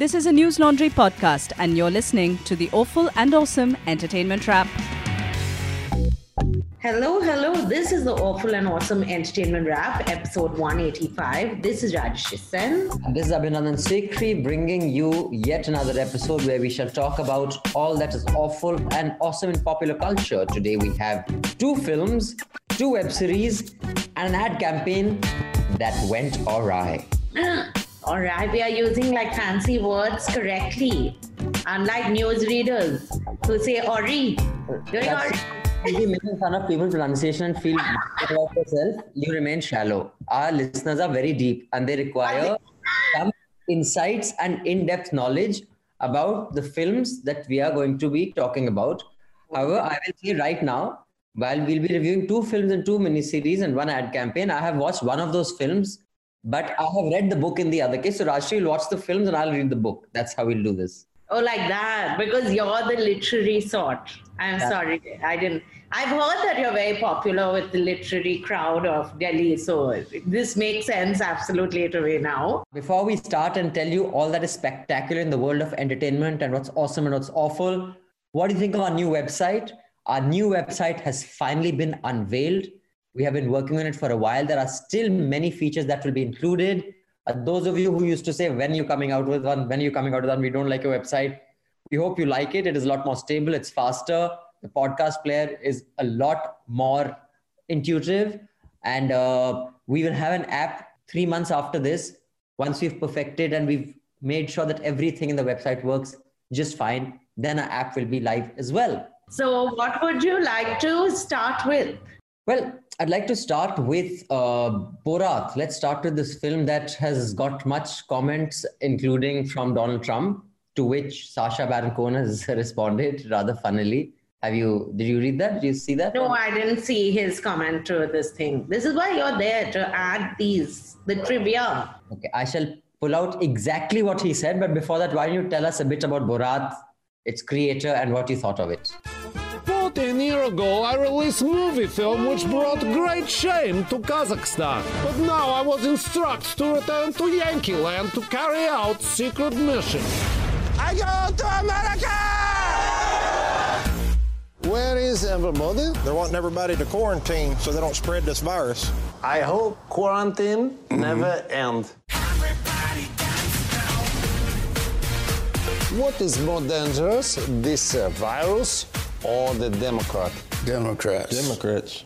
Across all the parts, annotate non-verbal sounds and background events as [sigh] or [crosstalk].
This is a Newslaundry podcast, and you're listening to the Awful and Awesome Entertainment Wrap. Hello, hello. This is the Awful and Awesome Entertainment Wrap, episode 185. This is Rajyasree Sen. And this is Abhinandan Sekhri bringing you yet another episode where we shall talk about all that is awful and awesome in popular culture. Today we have two films, two web series, and an ad campaign that went awry. [clears throat] All right, we are using like fancy words correctly, unlike newsreaders who say Ori. Doing. If you making fun of people's pronunciation and feel about yourself, you remain shallow. Our listeners are very deep and they require some insights and in-depth knowledge about the films that we are going to be talking about. However, I will say right now, while we'll be reviewing two films and two miniseries and one ad campaign, I have watched one of those films, but I have read the book in the other case. So Rashri will watch the films and I'll read the book. That's how we'll do this. Oh, like that, because you're the literary sort. I'm sorry, I didn't. I've heard that you're very popular with the literary crowd of Delhi, so this makes sense absolutely to me now. Before we start and tell you all that is spectacular in the world of entertainment and what's awesome and what's awful, what do you think of our new website? Our new website has finally been unveiled. We have been working on it for a while. There are still many features that will be included. Uh, those of you who used to say, when you're coming out with one, when you're you coming out with one, we don't like your website. We hope you like it. It is a lot more stable, it's faster. The podcast player is a lot more intuitive. And uh, we will have an app three months after this once we've perfected and we've made sure that everything in the website works just fine, then our app will be live as well. So, what would you like to start with? Well, I'd like to start with uh, Borat. Let's start with this film that has got much comments, including from Donald Trump, to which Sacha Baron Cohen has [laughs] responded rather funnily. Have you? Did you read that? Did you see that? No, I didn't see his comment to this thing. This is why you're there to add these, the trivia. Okay, I shall pull out exactly what he said. But before that, why don't you tell us a bit about Borat, its creator, and what you thought of it? 14 years ago, I released movie film which brought great shame to Kazakhstan. But now I was instructed to return to Yankee Land to carry out secret mission. I go to America! Where is everybody? They're wanting everybody to quarantine so they don't spread this virus. I hope quarantine never end. What is more dangerous, this uh, virus or the Democrat? Democrats. Democrats.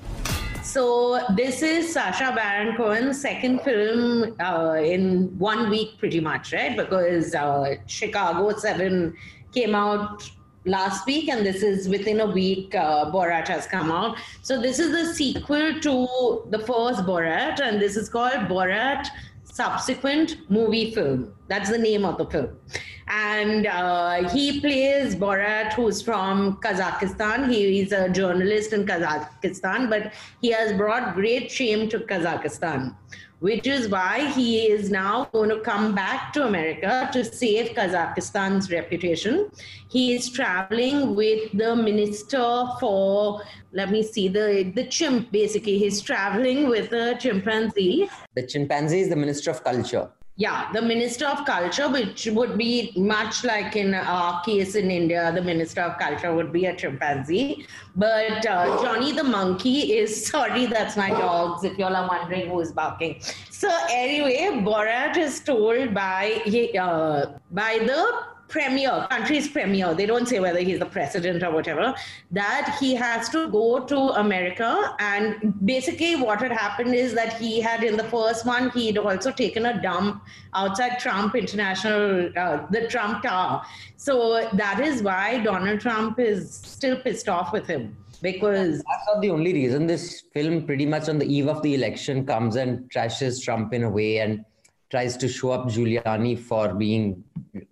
So, this is Sacha Baron Cohen's second film uh, in one week, pretty much, right? Because uh, Chicago 7 came out last week, and this is within a week, uh, Borat has come out. So, this is the sequel to the first Borat, and this is called Borat Subsequent Movie Film. That's the name of the film. And uh, he plays Borat, who's from Kazakhstan. He is a journalist in Kazakhstan, but he has brought great shame to Kazakhstan, which is why he is now going to come back to America to save Kazakhstan's reputation. He is traveling with the minister for, let me see, the, the chimp, basically. He's traveling with a chimpanzee. The chimpanzee is the Minister of Culture. Yeah, the Minister of Culture, which would be much like in our case in India, the Minister of Culture would be a chimpanzee. But uh, Johnny the monkey is, [laughs] sorry, that's my dogs, if y'all are wondering who is barking. So, anyway, Borat is told by, uh, by the premier, country's premier, they don't say whether he's the president or whatever, that he has to go to America. And basically, what had happened is that he had, in the first one, he'd also taken a dump outside Trump International, uh, the Trump Tower. So that is why Donald Trump is still pissed off with him. Because That's not the only reason. This film, pretty much on the eve of the election, comes and trashes Trump in a way and tries to show up Giuliani for being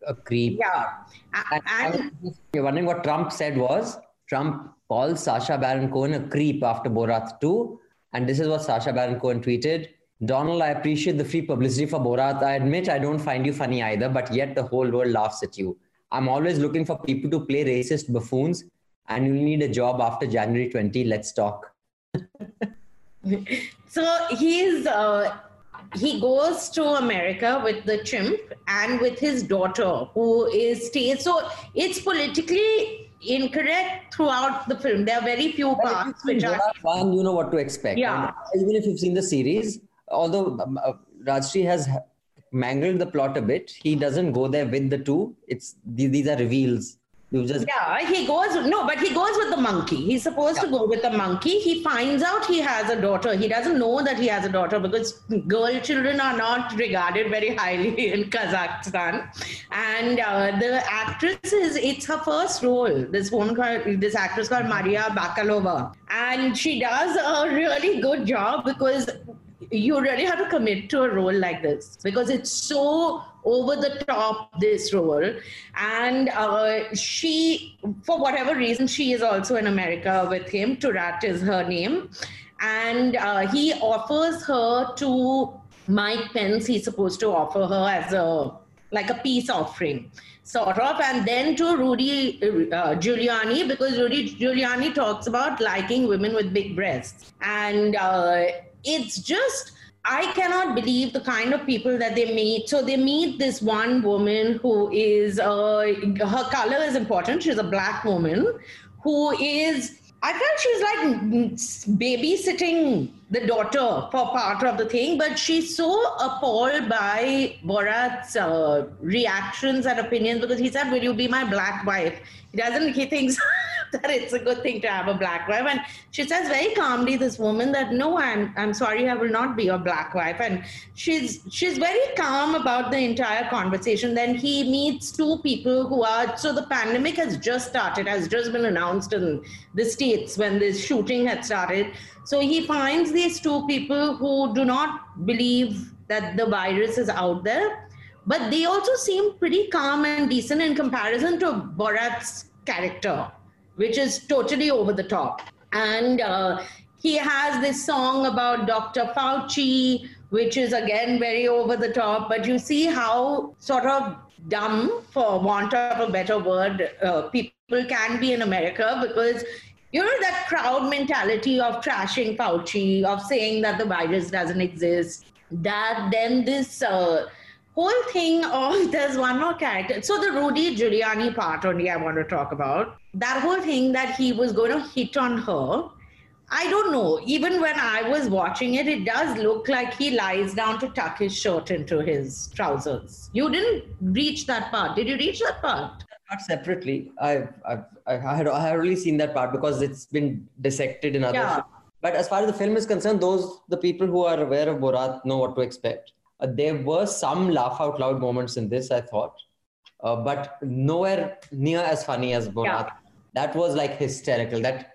a creep. yeah, And, and you're wondering what Trump said was Trump called Sacha Baron Cohen a creep after Borat 2. And this is what Sacha Baron Cohen tweeted. Donald, I appreciate the free publicity for Borat. I admit I don't find you funny either, but yet the whole world laughs at you. I'm always looking for people to play racist buffoons, and you'll need a job after January 20. Let's talk. [laughs] So he's uh, he goes to America with the chimp and with his daughter, who is stays. So it's politically incorrect throughout the film. There are very few But parts which are. One, you know what to expect. Yeah. And even if you've seen the series, although um, uh, Rajshri has mangled the plot a bit, he doesn't go there with the two. It's these, these are reveals. You just Yeah, he goes no, but he goes with the monkey. He's supposed to go with the monkey. He finds out he has a daughter. He doesn't know that he has a daughter because girl children are not regarded very highly [laughs] in Kazakhstan. And uh, the actress is it's her first role. This woman called this actress called Maria Bakalova, and she does a really good job because you really have to commit to a role like this because it's so over the top this role. And uh, she for whatever reason she is also in america with him. Turat is her name. And uh, he offers her to mike pence. He's supposed to offer her as a like a peace offering sort of. And then to rudy uh, giuliani because rudy giuliani talks about liking women with big breasts. And uh, it's just I cannot believe the kind of people that they meet. So they meet this one woman who is uh, her color is important. She's a black woman who is. I felt she's like babysitting the daughter for part of the thing, but she's so appalled by Borat's uh, reactions and opinions because he said, "Will you be my black wife?" He doesn't. He thinks [laughs] [laughs] that it's a good thing to have a black wife, and she says very calmly, "This woman that no, I'm I'm sorry, I will not be your black wife." And she's she's very calm about the entire conversation. Then he meets two people who are so the pandemic has just started, has just been announced in the states when this shooting had started. So he finds these two people who do not believe that the virus is out there, but they also seem pretty calm and decent in comparison to Borat's character, which is totally over the top. And uh, he has this song about Dr. Fauci, which is again very over the top, but you see how sort of dumb, for want of a better word, uh, people can be in America because you know that crowd mentality of trashing Fauci, of saying that the virus doesn't exist. That then this uh, whole thing of [laughs] there's one more character. So the Rudy Giuliani part only I want to talk about. That whole thing that he was going to hit on her. I don't know. Even when I was watching it, it does look like he lies down to tuck his shirt into his trousers. You didn't reach that part. Did you reach that part? not separately. I've, I've, I had, I have really seen that part because it's been dissected in other. Yeah. films. But as far as the film is concerned, those the people who are aware of Borat know what to expect. Uh, there were some laugh out loud moments in this, I thought, uh, but nowhere near as funny as Borat. Yeah. That was like hysterical. That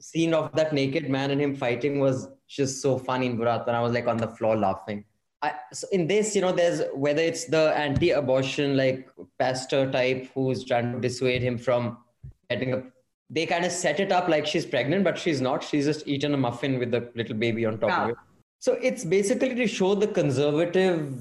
scene of that naked man and him fighting was just so funny in Borat, and I was like on the floor laughing. I, so in this, you know, there's whether it's the anti-abortion like pastor type who's trying to dissuade him from getting a. They kind of set it up like she's pregnant, but she's not. She's just eaten a muffin with the little baby on top Yeah. of it. So it's basically to show the conservative,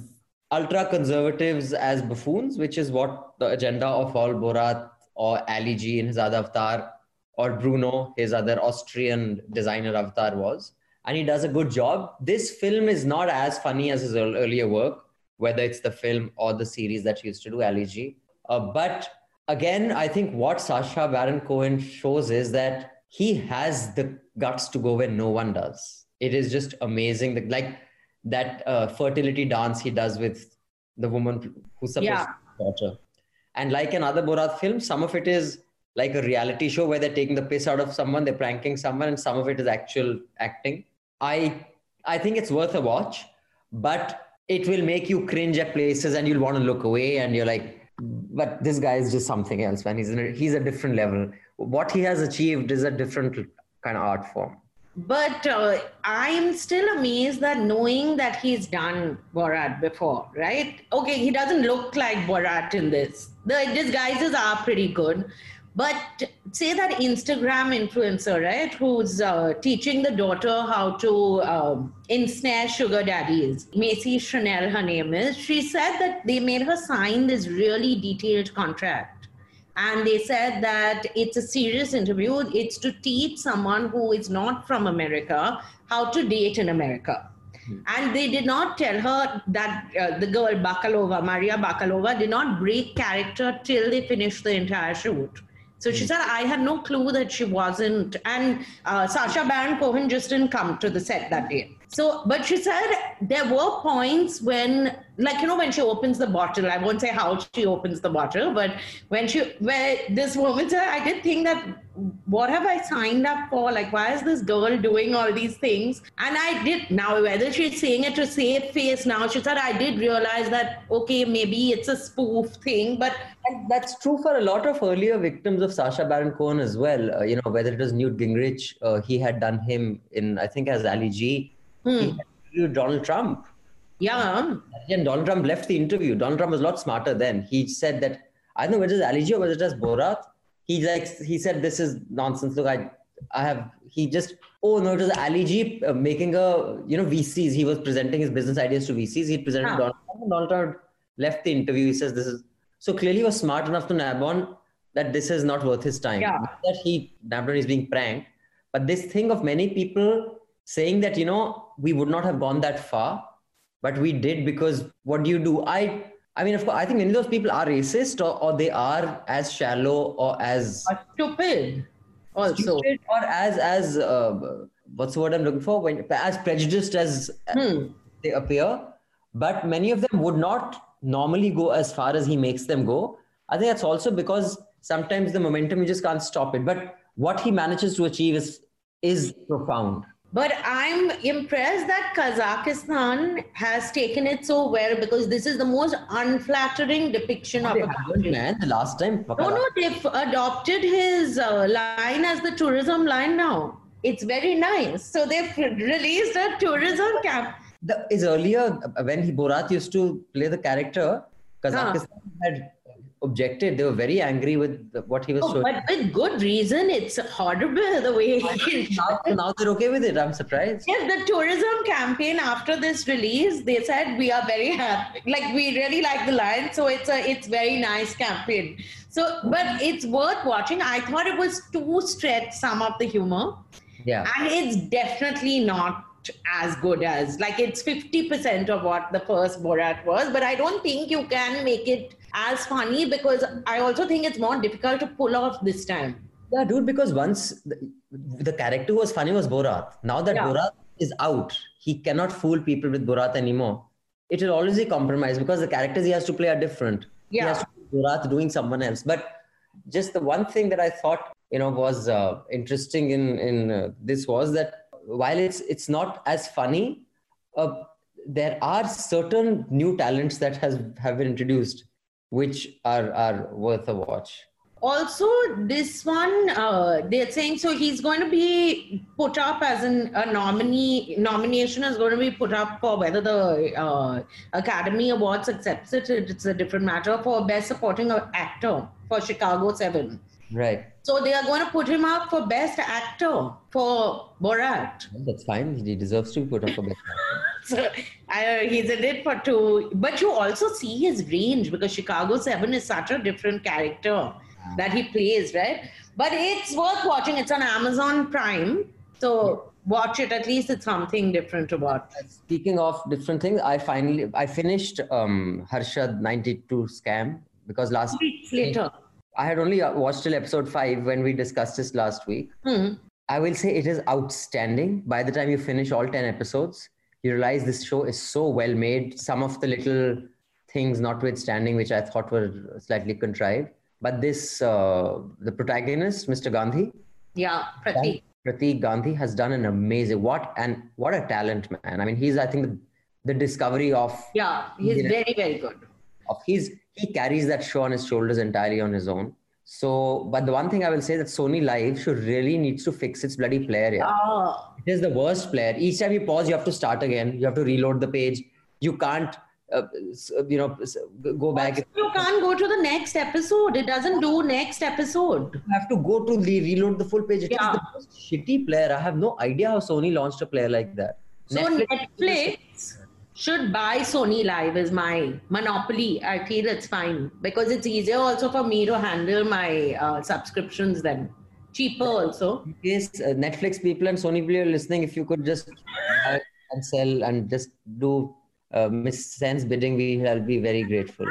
ultra conservatives as buffoons, which is what the agenda of all Borat or Ali G in his other avatar or Bruno, his other Austrian designer avatar was. And he does a good job. This film is not as funny as his earlier work, whether it's the film or the series that he used to do, Ali G. Uh, but again, I think what Sacha Baron Cohen shows is that he has the guts to go where no one does. It is just amazing. The- Like that uh, fertility dance he does with the woman who's supposed Yeah. to be daughter. And like another Borat film, some of it is like a reality show where they're taking the piss out of someone, they're pranking someone, and some of it is actual acting. I I think it's worth a watch, but it will make you cringe at places and you'll want to look away and you're like, but this guy is just something else, man. He's in a, he's a different level. What he has achieved is a different kind of art form. But uh, I'm still amazed that knowing that he's done Borat before, right? Okay, he doesn't look like Borat in this. The disguises are pretty good. But say that Instagram influencer, right, who's uh, teaching the daughter how to um, ensnare sugar daddies, Macy Chanel, her name is, she said that they made her sign this really detailed contract and they said that it's a serious interview it's to teach someone who is not from america how to date in america and they did not tell her that uh, the girl Bakalova, Maria Bakalova, did not break character till they finished the entire shoot. So she said, I had no clue that she wasn't. And uh, Sacha Baron Cohen just didn't come to the set that day. So, but she said there were points when, like, you know, when she opens the bottle, I won't say how she opens the bottle, but when she, where this woman said, I did think that, what have I signed up for? Like, why is this girl doing all these things? And I did, now, whether she's saying it to save face now, she said, I did realize that, okay, maybe it's a spoof thing, but And that's true for a lot of earlier victims of Sacha Baron Cohen as well. Uh, you know, whether it was Newt Gingrich, uh, he had done him in, I think, as Ali G. He interviewed Donald Trump. yeah. And Donald Trump left the interview. Donald Trump was a lot smarter then. He said that I don't know whether it's Ali G or whether it's Borat. He like he said this is nonsense. Look, I I have he just oh no it was Ali uh, making a you know VCs. He was presenting his business ideas to VCs. He presented. Donald Trump. and Donald Trump left the interview. He says this is so clearly he was smart enough to nab on that this is not worth his time. Yeah. Not that he nabbed on he's being pranked, but this thing of many people saying that you know we would not have gone that far but we did because what do you do? I i mean of course i think many of those people are racist or, or they are as shallow or as stupid also. stupid or as as uh, what's the word i'm looking for? When as prejudiced as Hmm. they appear. But many of them would not normally go as far as he makes them go. I think that's also because sometimes the momentum you just can't stop it. But what he manages to achieve is is profound But I'm impressed that Kazakhstan has taken it so well because this is the most unflattering depiction of They a country. man. The last time. No, no, they've adopted his uh, line as the tourism line now. It's very nice. So they've released a tourism [laughs] camp. The, is earlier uh, when he Borat used to play the character, Kazakhstan had objected. They were very angry with the, what he was Oh, showing. but with good reason. It's horrible [laughs] the way [laughs] now, now they're okay with it. I'm surprised. Yes, the tourism campaign after this release, they said we are very happy. Like we really like the line, so it's a it's very nice campaign. So, but it's worth watching. I thought it was too stretched some of the humor, Yeah. and it's definitely not as good as like it's 50% of what the first Borat was. But I don't think you can make it as funny because I also think it's more difficult to pull off this time. Yeah, dude, because once the, the character who was funny was Borat. Now that Yeah. Borat is out, he cannot fool people with Borat anymore. It will always be compromised because the characters he has to play are different. He Yeah. has to be Borat doing someone else. But just the one thing that I thought you know was uh, interesting in in uh, this was that while it's it's not as funny, uh, there are certain new talents that has have been introduced, which are are worth a watch. Also, this one, uh, they're saying so he's going to be put up as an, a nominee. Nomination is going to be put up for whether the uh, Academy Awards accepts it. It's a different matter for Best Supporting Actor for Chicago 7. Right. So they are going to put him up for Best Actor for Borat. That's fine. He deserves to be put up for best actor. [laughs] So uh, he's in it for two. But you also see his range because Chicago 7 is such a different character that he plays, right? But it's worth watching. It's on Amazon Prime. So watch it. At least it's something different to watch. Speaking of different things, I finally I finished um, Harshad 92 scam because last Weeks later. I had only uh, watched till episode five when we discussed this last week. Hmm. I will say it is outstanding. By the time you finish all 10 episodes, you realize this show is so well made. Some of the little things notwithstanding, which I thought were slightly contrived. But this, uh, the protagonist, Mr. Gandhi, Yeah, Pratik. Pratik Gandhi has done an amazing what and what a talent, man. I mean, he's I think the, the discovery of Yeah, he's Yeah. very, very good. of he's he carries that show on his shoulders entirely on his own. So, but the one thing I will say that SonyLIV should really needs to fix its bloody player. Yeah, Oh, it is the worst player. Each time you pause, you have to start again. You have to reload the page. You can't, uh, you know, go back. you can't go to the next episode. It doesn't do next episode. You have to go to re- reload the full page. It is Yeah. the most shitty player. I have no idea how Sony launched a player like that. So Netflix, should buy SonyLIV is my monopoly. I feel it's fine because it's easier also for me to handle my uh, subscriptions then. Cheaper also. In case uh, Netflix people and Sony people are listening, if you could just uh, cancel and just do uh, Miss Sen's bidding, we will be very grateful.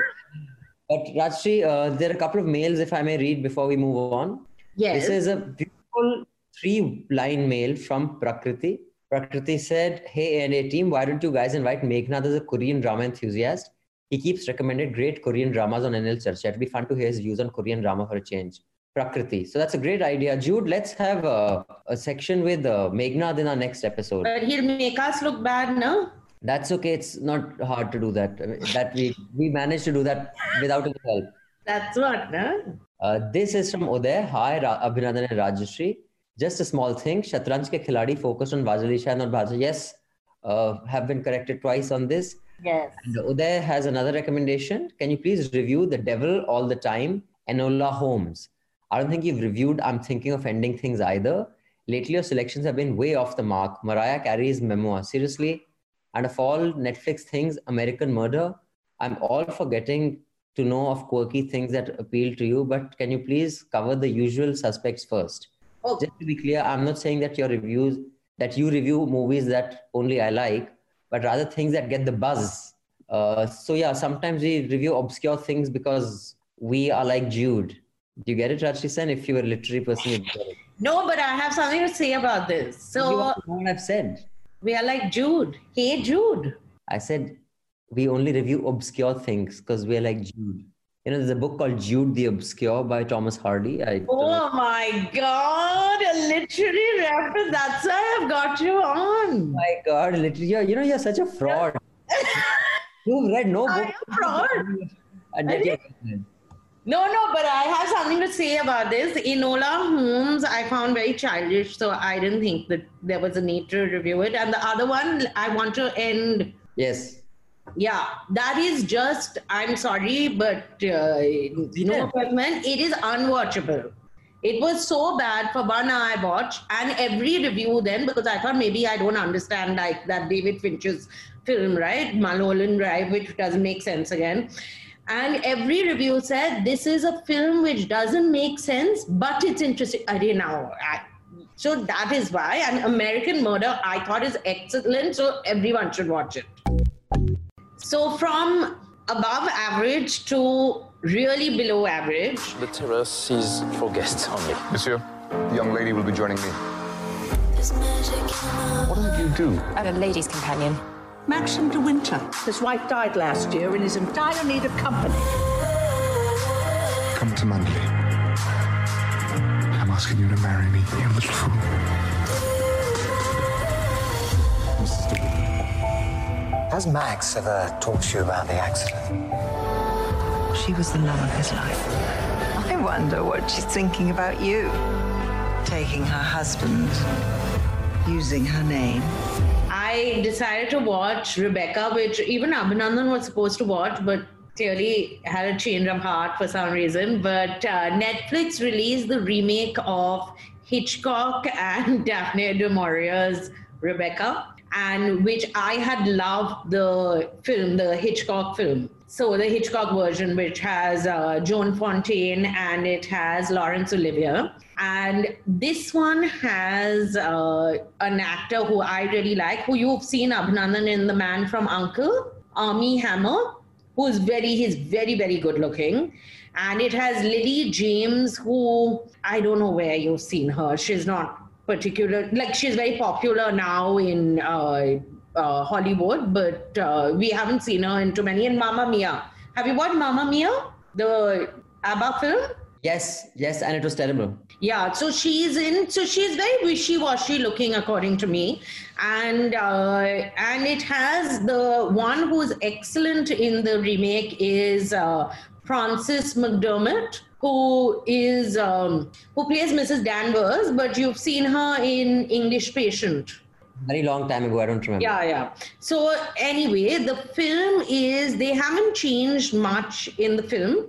But Rajshri, uh, there are a couple of mails, if I may read before we move on. Yes. This is a beautiful three-line mail from Prakriti. Prakriti said, "Hey A&A team, why don't you guys invite Meghnad as a Korean drama enthusiast? He keeps recommended great Korean dramas on NL Charcha. It'd be fun to hear his views on Korean drama for a change." Prakriti. So that's a great idea. Jude, let's have a, a section with uh, Meghnad in our next episode. But he'll make us look bad, no? That's okay. It's not hard to do that. That we we managed to do that without his help. That's what, no? Uh, this is from Uday. Hi, Ra- Abhinandan and Rajashri. Just a small thing. Shatranj ke khiladi focused on Vajali Shah and Bhaja. Yes, uh, have been corrected twice on this. Yes. And Uday has another recommendation. Can you please review The Devil All the Time, Enola Holmes? I don't think you've reviewed I'm Thinking of Ending Things either. Lately, your selections have been way off the mark. Mariah Carey's memoir. Seriously? And of all Netflix things, American Murder, I'm all for getting to know of quirky things that appeal to you, but can you please cover the usual suspects first? Oh. Just to be clear, I'm not saying that your reviews, that you review movies that only I like, but rather things that get the buzz. Uh, so yeah, sometimes we review obscure things because we are like Jude. Do you get it, Rajshri Sen? If you were a literary person, you'd get it. No, but I have something to say about this. So what I've said. we are like Jude. Hey, Jude. I said we only review obscure things because we're like Jude. You know, there's a book called Jude the Obscure by Thomas Hardy. I. Oh my God, a literary reference. That's why I've got you on. my God, literally, you're, you know, you're such a fraud. You've read no book. [laughs] I book. am fraud. And yet I you're- No, no, but I have something to say about this. Enola Holmes, I found very childish, so I didn't think that there was a need to review it. And the other one, I want to end. yes. Yeah, that is just. I'm sorry, but uh, no comment. It is unwatchable. It was so bad for one I watched, and every review then because I thought maybe I don't understand like that David Fincher's film, right? Mulholland Drive, which doesn't make sense again. And every review said this is a film which doesn't make sense, but it's interesting. I didn't know. I, so that is why. And American Murder, I thought is excellent. So everyone should watch it. So from above average to really below average. The terrace is for guests only. Monsieur, the young lady will be joining me. What did you do? I'm a lady's companion. Maxim de Winter. His wife died last year and is in dire need of company. Come to Manderley. I'm asking you to marry me, you little fool. Mrs. de Winter. Has Max ever talked to you about the accident? She was the love of his life. I wonder what she's thinking about you. Taking her husband, using her name. I decided to watch Rebecca, which even Abhinandan was supposed to watch, but clearly had a change of heart for some reason. But uh, Netflix released the remake of Hitchcock and [laughs] Daphne du Maurier's Rebecca, and which I had loved the film, the Hitchcock film. So the Hitchcock version, which has uh, Joan Fontaine and it has Laurence Olivier. And this one has uh, an actor who I really like, who you've seen Abhinandan in The Man from Uncle, Armie Hammer, who's very, he's very, very good looking. And it has Lily James, who I don't know where you've seen her. She's not particular, like she's very popular now in uh, uh, Hollywood, but uh, we haven't seen her in too many. And Mamma Mia. Have you watched Mamma Mia, the ABBA film? Yes, yes, and it was terrible. Yeah, so she's in. So she's very wishy-washy looking, according to me, and uh, and it has the one who's excellent in the remake is uh, Frances McDermott, who is um, who plays Mrs. Danvers, but you've seen her in English Patient. Very long time ago, I don't remember. Yeah, yeah. So anyway, the film is they haven't changed much in the film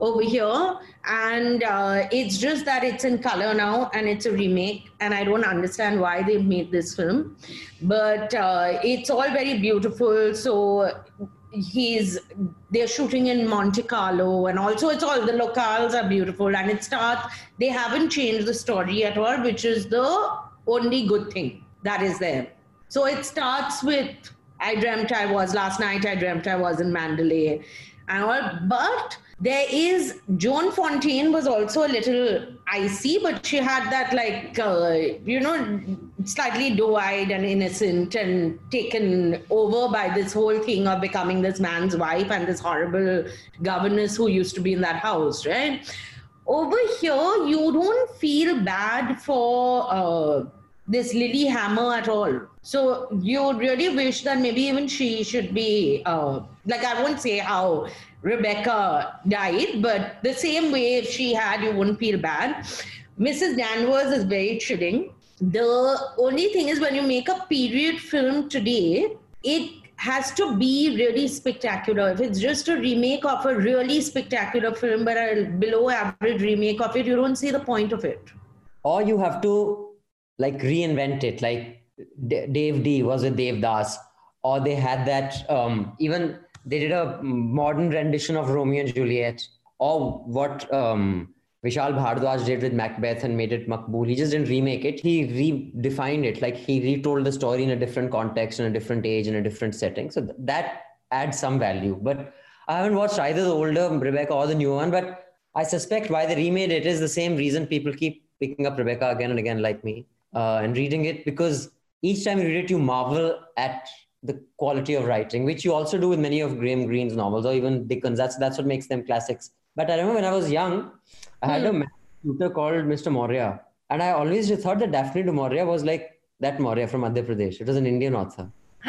over here, and uh, it's just that it's in color now and it's a remake, and I don't understand why they made this film, but uh, it's all very beautiful. So he's they're shooting in Monte Carlo, and also it's all the locales are beautiful, and it starts. They haven't changed the story at all, which is the only good thing that is there. So it starts with I dreamt I was last night. I dreamt I was in Manderley, and all. But there is Joan Fontaine was also a little icy, but she had that like uh, you know slightly doe-eyed and innocent and taken over by this whole thing of becoming this man's wife and this horrible governess who used to be in that house, right? Over here, you don't feel bad for uh, this Lilyhammer at all. So you really wish that maybe even she should be uh, like I won't say how Rebecca died, but the same way if she had, you wouldn't feel bad. Mrs. Danvers is very chilling. The only thing is when you make a period film today, it has to be really spectacular. If it's just a remake of a really spectacular film, but a below average remake of it, you don't see the point of it. Or you have to like reinvent it, like D- Dev D was with Devdas, or they had that um, even they did a modern rendition of Romeo and Juliet, or what um, Vishal Bhardwaj did with Macbeth and made it Maqbool. He just didn't remake it. He redefined it. Like he retold the story in a different context, in a different age, in a different setting. So th- that adds some value. But I haven't watched either the older Rebecca or the new one. But I suspect why they remade it is the same reason people keep picking up Rebecca again and again, like me, uh, and reading it because each time you read it, you marvel at the quality of writing, which you also do with many of Graham Greene's novels or even Dickens. That's that's what makes them classics. But I remember when I was young, I had a hmm. tutor called Mr. Maurya, and I always thought that Daphne du Maurya was like that Maurya from Madhya Pradesh. It was an Indian author. [gasps]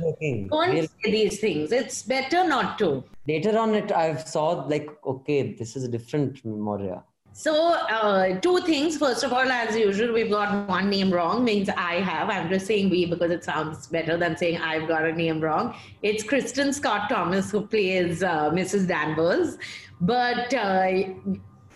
joking. Don't Real- say these things. It's better not to. Later on, it I saw like okay, this is a different Maurya. So, uh, two things. First of all, as usual, we've got one name wrong, means I have. I'm just saying we because it sounds better than saying I've got a name wrong. It's Kristin Scott Thomas who plays uh, Mrs. Danvers. But uh,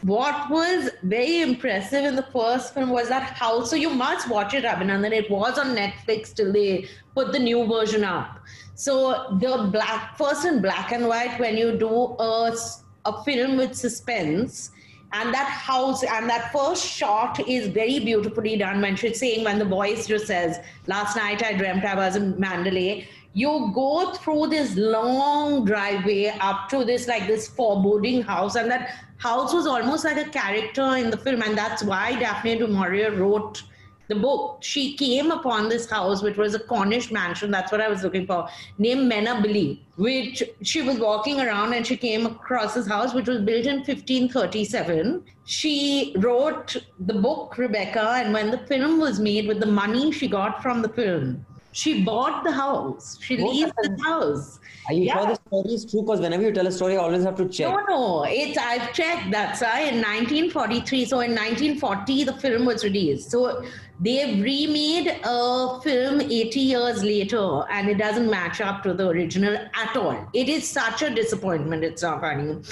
what was very impressive in the first film was that house. So, you must watch it, Abhinandan. It was on Netflix till they put the new version up. So, the black, first in black and white, when you do a, a film with suspense, and that house and that first shot is very beautifully done. When she's saying when the voice just says last night i dreamt i was in Manderley you go through this long driveway up to this like this foreboding house. And that house was almost like a character in the film. And that's why daphne du maurier wrote the book she came upon this house which was a cornish mansion that's what i was looking for named Menabilly which she was walking around and she came across this house which was built in 1537 she wrote the book rebecca and when the film was made with the money she got from the film she bought the house she Oh, leased the house Are you Yeah. sure the story is true? Because whenever you tell a story, I always have to check. no, no, it's I've checked that. So in 1943, so in 1940, the film was released. So they've remade a film 80 years later, and it doesn't match up to the original at all. It is such a disappointment. It's not funny.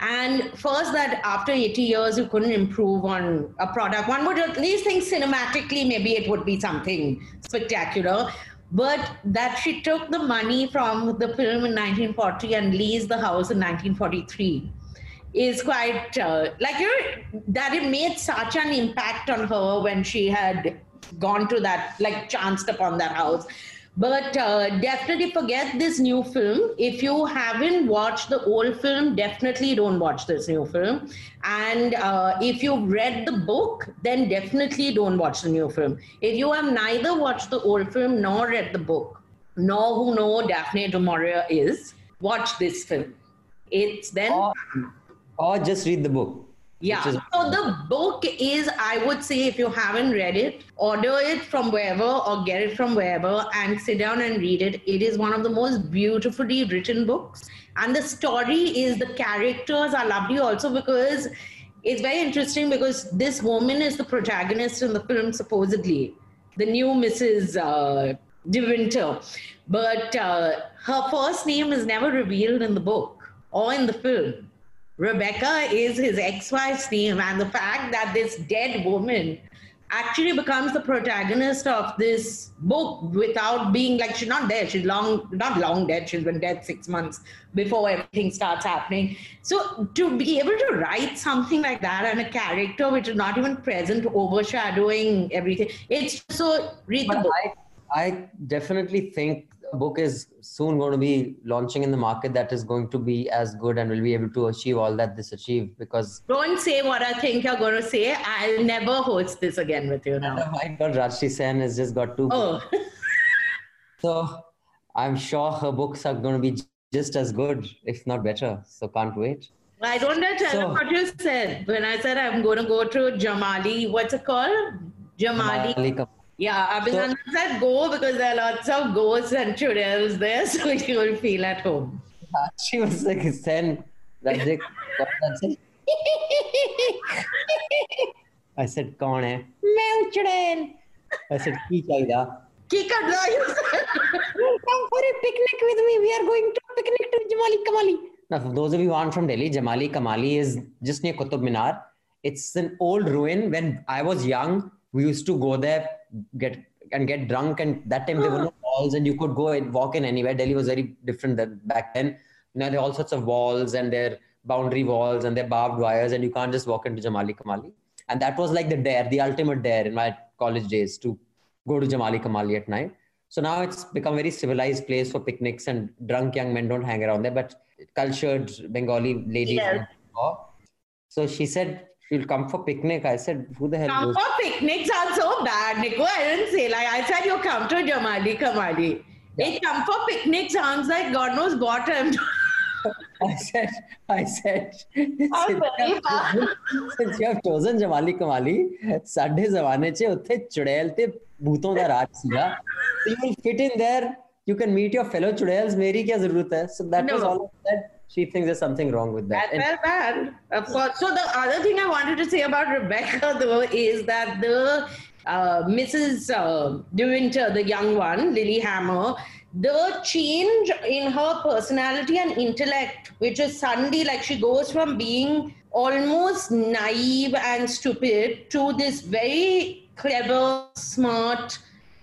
And first, that after 80 years, you couldn't improve on a product. One would at least think cinematically, maybe it would be something spectacular but that she took the money from the film in 1940 and leased the house in 1943 is quite uh, like you know that it made such an impact on her when she had gone to that like chanced upon that house. But uh, definitely forget this new film. If you haven't watched the old film definitely don't watch this new film. And uh, if you've read the book then definitely don't watch the new film. If you have neither watched the old film nor read the book nor who know daphne du maurier is watch this film. It's then or just read the book. yeah. is- So the book is, I would say, if you haven't read it, order it from wherever or get it from wherever and sit down and read it. It is one of the most beautifully written books. And the story is, the characters are lovely also because it's very interesting because this woman is the protagonist in the film, supposedly, the new Mrs. Uh, De Winter. But uh, her first name is never revealed in the book or in the film. Rebecca is his ex wife's name, and the fact that this dead woman actually becomes the protagonist of this book without being like she's not dead, she's long, not long dead, she's been dead six months before everything starts happening. So to be able to write something like that and a character which is not even present, overshadowing everything, it's so read the book. I, I definitely think book is soon going to be launching in the market that is going to be as good and will be able to achieve all that this achieved because Don't say what I think you're going to say. I'll never host this again with you now. [laughs] my god Rajshri Sen has just got two Oh, so I'm sure her books are going to be just as good if not better so can't wait I don't know. Tell So- what you said. When I said I'm going to go to Jamali, what's it called? Jamali. Malika. Yeah, Abhinandan said go because there are lots of ghosts and chudels there, so [laughs] you will feel at home. she was like Sen Rajik said I said कौन है मैं हूँ चुड़ैल I said की चाहिए Ki kadla, you said. come for a picnic with me. We are going to picnic to Jamali Kamali. Now, for those of you who aren't from Delhi, Jamali Kamali is just near Qutub Minar. It's an old ruin. When I was young, we used to go there, get and get drunk. And that time there were no walls, and you could go and walk in anywhere. Delhi was very different than back then. Now there are all sorts of walls, and there are boundary walls, and there are barbed wires, and you can't just walk into Jamali Kamali. And that was like the dare, the ultimate dare in my college days to go to Jamali Kamali at night. So now it's become a very civilized place for picnics and drunk young men don't hang around there, but cultured Bengali ladies. Yes. So she said she'll come for picnic. I said, who the hell Come goes? for picnics are so bad, Nico. I didn't say like I said you come to Jamali Kamali. It come for picnic sounds like God knows what I'm [laughs] I said, I said, I'm since very you have- [laughs] since you have chosen Jamali Kamali, ਸਾਡੇ ਜ਼ਮਾਨੇ 'ਚ ਉੱਥੇ ਚੁੜੈਲ ਤੇ ਭੂਤੋਂ ਦਾ ਰਾਜ ਸੀਗਾ. So you will fit in there. You can meet your fellow ਚੁੜੈls. ਮੇਰੀ ਕੀ ਜ਼ਰੂਰਤ ਹੈ? So that was No. all I said. she thinks there's something wrong with that. Felt bad, of course. So the other thing I wanted to say about Rebecca, though, is that the uh, Mrs. Uh, De Winter, the young one, Lily Hammer, the change in her personality and intellect, which is suddenly like she goes from being almost naive and stupid to this very clever, smart,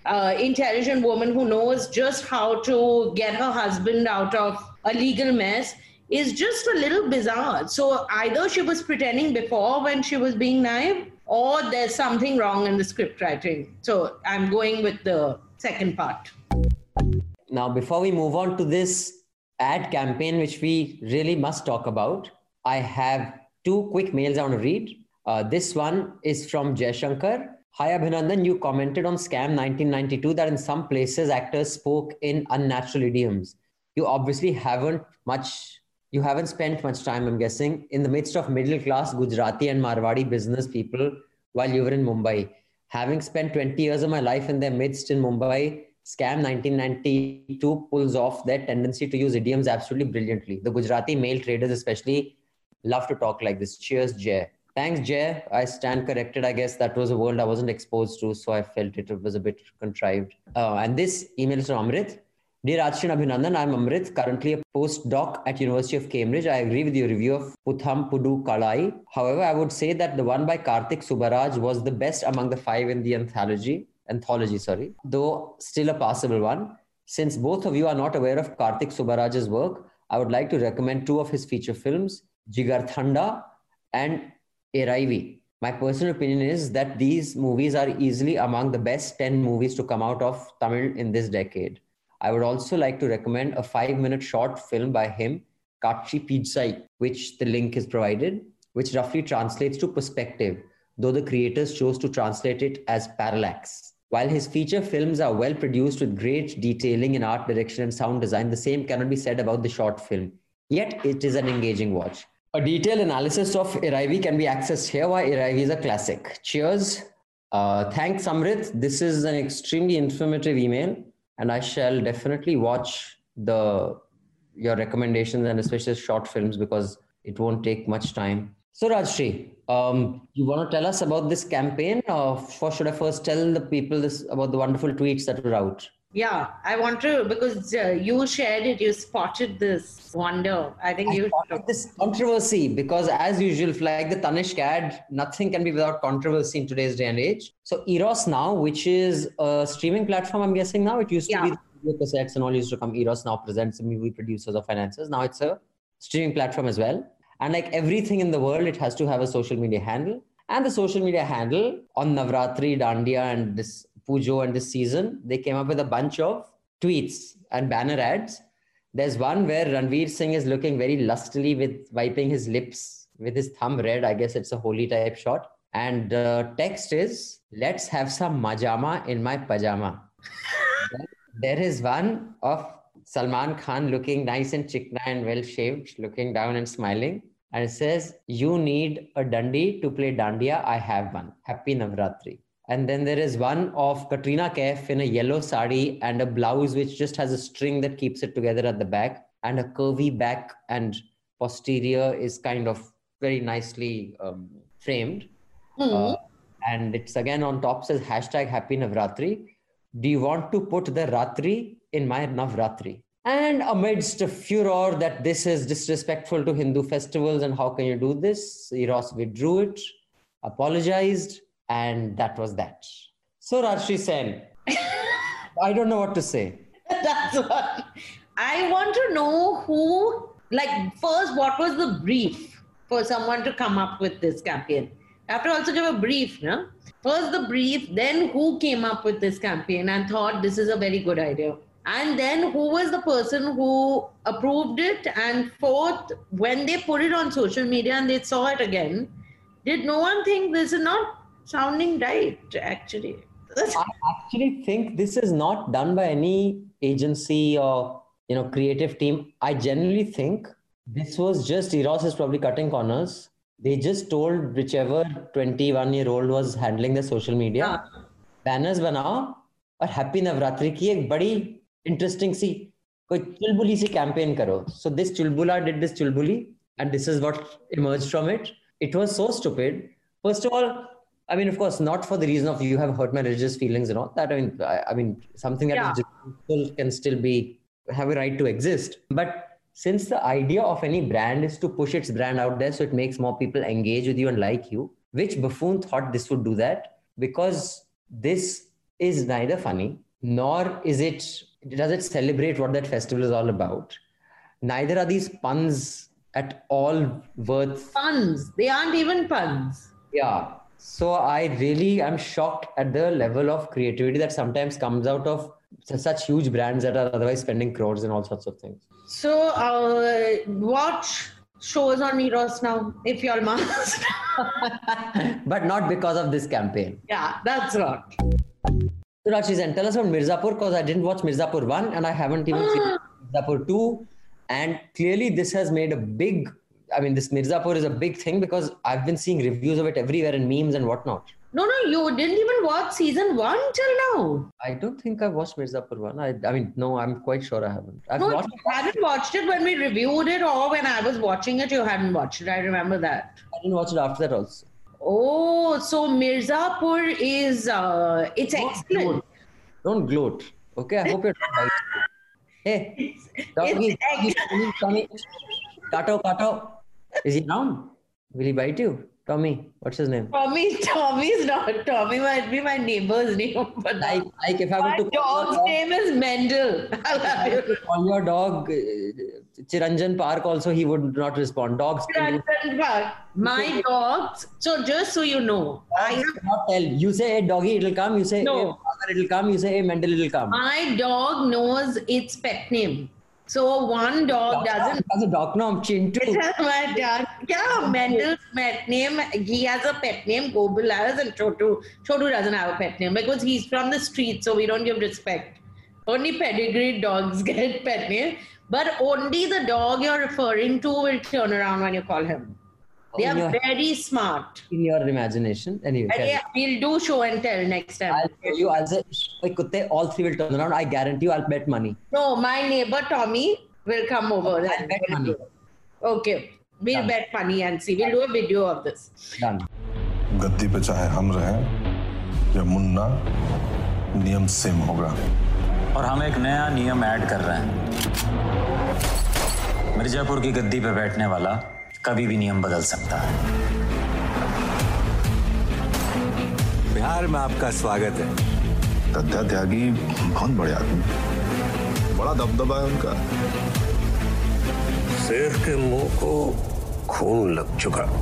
uh, intelligent woman who knows just how to get her husband out of a legal mess is just a little bizarre. So either she was pretending before when she was being naive, or there's something wrong in the script writing. So I'm going with the second part. Now, before we move on to this ad campaign, which we really must talk about, I have two quick mails I want to read. Uh, this one is from Shankar. Hi, Abhinandan. You commented on Scam 1992 that in some places actors spoke in unnatural idioms. You obviously haven't much. You haven't spent much time, I'm guessing, in the midst of middle class Gujarati and Marwadi business people while you were in Mumbai. Having spent 20 years of my life in their midst in Mumbai, Scam 1992 pulls off their tendency to use idioms absolutely brilliantly. The Gujarati male traders, especially, love to talk like this. Cheers, Jay. Thanks, Jay. I stand corrected. I guess that was a world I wasn't exposed to, so I felt it was a bit contrived. Uh, and this email is from Amrit. Dear Rajshin Abhinandan, I'm Amrit, currently a postdoc at University of Cambridge. I agree with your review of Putham Pudhu Kaalai. However, I would say that the one by Karthik Subbaraj was the best among the five in the anthology, anthology, sorry, though still a passable one. Since both of you are not aware of Karthik Subbaraj's work, I would like to recommend two of his feature films, Jigar Thanda and Iraivi. My personal opinion is that these movies are easily among the best 10 movies to come out of Tamil in this decade. I would also like to recommend a five minute short film by him, Kaatchi Pizhai, which the link is provided, which roughly translates to perspective, though the creators chose to translate it as parallax. While his feature films are well produced with great detailing in art direction and sound design, the same cannot be said about the short film. Yet it is an engaging watch. A detailed analysis of Iraivi can be accessed here, why Iraivi is a classic. Cheers. Uh, thanks, Amrit. This is an extremely informative email, and I shall definitely watch the your recommendations and especially short films because it won't take much time. So, Rajshri, um, you want to tell us about this campaign, or should I first tell the people this about the wonderful tweets that were out? Yeah, I want to because uh, you shared it. You spotted this wonder. I think I you. spotted this controversy because, as usual, like the Tanishq ad, nothing can be without controversy in today's day and age. So, Eros Now, which is a streaming platform, I'm guessing now, it used to be the cassettes and all used to come. Eros Now presents the movie producers or financiers. Now it's a streaming platform as well. And like everything in the world, it has to have a social media handle. And the social media handle on Navratri, Dandiya, and this Pujo and this season, they came up with a bunch of tweets and banner ads. There's one where Ranveer Singh is looking very lustily with wiping his lips with his thumb red. I guess it's a holy type shot. And the text is, let's have some majama in my pajama. [laughs] there is one of Salman Khan looking nice and chikna and well shaved, looking down and smiling. And it says, You need a dandi to play dandiya. I have one. Happy Navratri. And then there is one of Katrina Kaif in a yellow sari and a blouse which just has a string that keeps it together at the back, and a curvy back and posterior is kind of very nicely um, framed. Uh, and it's again on top says hashtag Happy Navratri. Do you want to put the Ratri in my Navratri? And amidst a furor that this is disrespectful to Hindu festivals and how can you do this, Eros withdrew it, apologized, and that was that. So, Rajyasree Sen, [laughs] I don't know what to say. That's what I want to know who, like, first, what was the brief for someone to come up with this campaign? I have to also give a brief, no? First, the brief, then who came up with this campaign and thought this is a very good idea? And then who was the person who approved it? And fourth, when they put it on social media and they saw it again, did no one think this is not sounding right, actually? I [laughs] actually think this is not done by any agency or you know creative team. I genuinely think this was just Eros is probably cutting corners. They just told whichever 21 year old was handling the social media, banners बनाओ और happy Navratri की एक बड़ी interesting सी कोई चुलबुली सी campaign करो so this चुलबुला did this Chulbuli and this is what emerge from it it was so stupid first of all I mean, of course, not for the reason of you have hurt my religious feelings and all that. I mean, I, I mean, something that Yeah. is disrespectful can still be have a right to exist. But since the idea of any brand is to push its brand out there so it makes more people engage with you and like you, which buffoon thought this would do that? Because this is neither funny nor is it does it celebrate what that festival is all about. Neither are these puns at all worth Puns. They aren't even puns. yeah. So I really am shocked at the level of creativity that sometimes comes out of such huge brands that are otherwise spending crores and all sorts of things. So, uh, watch shows on Eros now, if you're must. [laughs] But not because of this campaign. yeah, that's what. So Sen, tell us about Mirzapur because I didn't watch Mirzapur 1 and I haven't even seen [gasps] Mirzapur 2. And clearly this has made a big, I mean, this Mirzapur is a big thing because I've been seeing reviews of it everywhere in memes and whatnot. No, no, you didn't even watch season one till now. I don't think I've watched Mirzapur 1. I, I mean, no, I'm quite sure I haven't. I've No, watched you hadn't watched it when we reviewed it, or when I was watching it, you hadn't watched it. I remember that. I didn't watch it after that also. Oh, so Mirzapur is uh, it's excellent. Don't gloat. Okay, I hope you're [laughs] not biting. Hey, doggy, doggy, Tommy, Tommy. Kato, Kato. Is he down? Will he bite you? Tommy, what's his name? Tommy, Tommy's not. Tommy might be my neighbor's name, but Like, like if I were to dog's your name is Mendel. [laughs] I'll dog, your dog uh, Chiranjan Park, also he would not respond. Dogs can do- Ranjan Park. My dogs. So just so you know, I have cannot tell. You say, hey, doggy, it'll come. You say, No. hey, father, it'll come. You say, hey, Mendel, it'll come. my dog knows its pet name. So one dog doesn't. Has a dog name, Chintu. My dog. Yeah, Mendel's pet name. He has a pet name. Gobul has, and Chotu. Chotu doesn't have a pet name because he's from the street, so we don't give respect. Only pedigree dogs [laughs] get pet name, but only the dog you're referring to will turn around when you call him. They In are your- very smart. In your imagination. Anyway, yeah, we'll do show and tell next time. I'll tell you, I'll say, "Oi, kutte, all three will turn around. I guarantee you, I'll bet money. No, my neighbor Tommy will come over. I'll bet money. Okay, we'll Done. bet money and see. We'll do a video of this. Done. गद्दी पे चाहे हम रहें या मुन्ना नियम same होगा और हम एक नया नियम ऐड कर रहे हैं मिर्जापुर की गद्दी पे बैठने वाला कभी भी नियम बदल सकता है। बिहार में आपका स्वागत है। दद्दा त्यागी बहुत बड़े आदमी। बड़ा दबदबा है उनका। शेर के मुँह को खून लग चुका।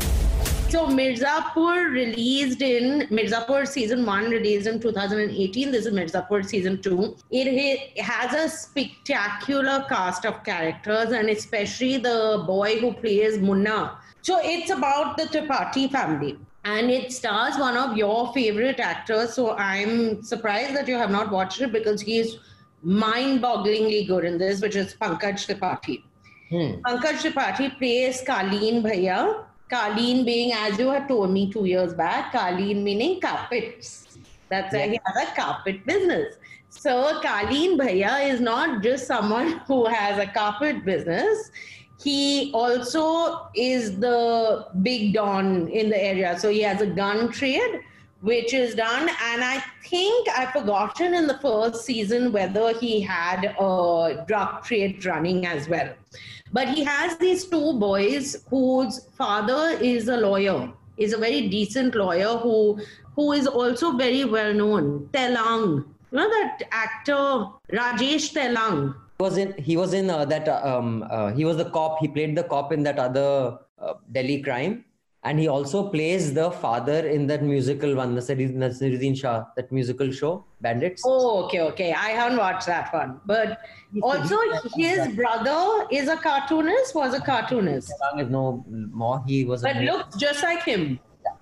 So Mirzapur released in Mirzapur season one released in 2018. This is Mirzapur season two. It, has a spectacular cast of characters, and especially the boy who plays Munna. So it's about the Tripathi family. And it stars one of your favorite actors. So I'm surprised that you have not watched it because he's mind-bogglingly good in this, which is Pankaj Tripathi. Hmm. Pankaj Tripathi plays Kaleen Bhaiya. Kaleen being, as you had told me two years back, Kaleen meaning carpets. That's why he has a carpet business. So Kaleen Bhaiya is not just someone [laughs] who has a carpet business. He also is the big don in the area. So he has a gun trade, which is done. And I think I've forgotten in the first season whether he had a drug trade running as well. But he has these two boys whose father is a lawyer, is a very decent lawyer who who is also very well known. Telang. You know that actor Rajesh Telang. He was in. He was in uh, that. uh, Um, uh, he was the cop. He played the cop in that other uh, Delhi crime, and he also plays the father in that musical one, Nasiruddin Shah, that musical show, Bandits. Oh, okay, okay. I haven't watched that one. But also, his brother is a cartoonist, was a cartoonist. No more. He was. But looks just like him.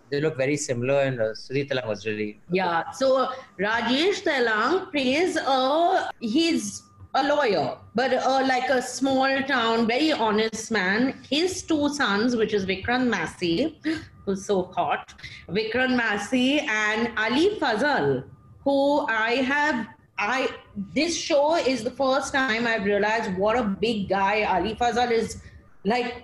They look very similar, and uh, Sudhir Telang was really. Yeah. So Rajesh Telang plays a he's a lawyer, but uh, like a small town, very honest man. His two sons, which is Vikrant Massey, who's so hot, Vikrant Massey and Ali Fazal, who I have. I this show is the first time I've realized what a big guy Ali Fazal is. Like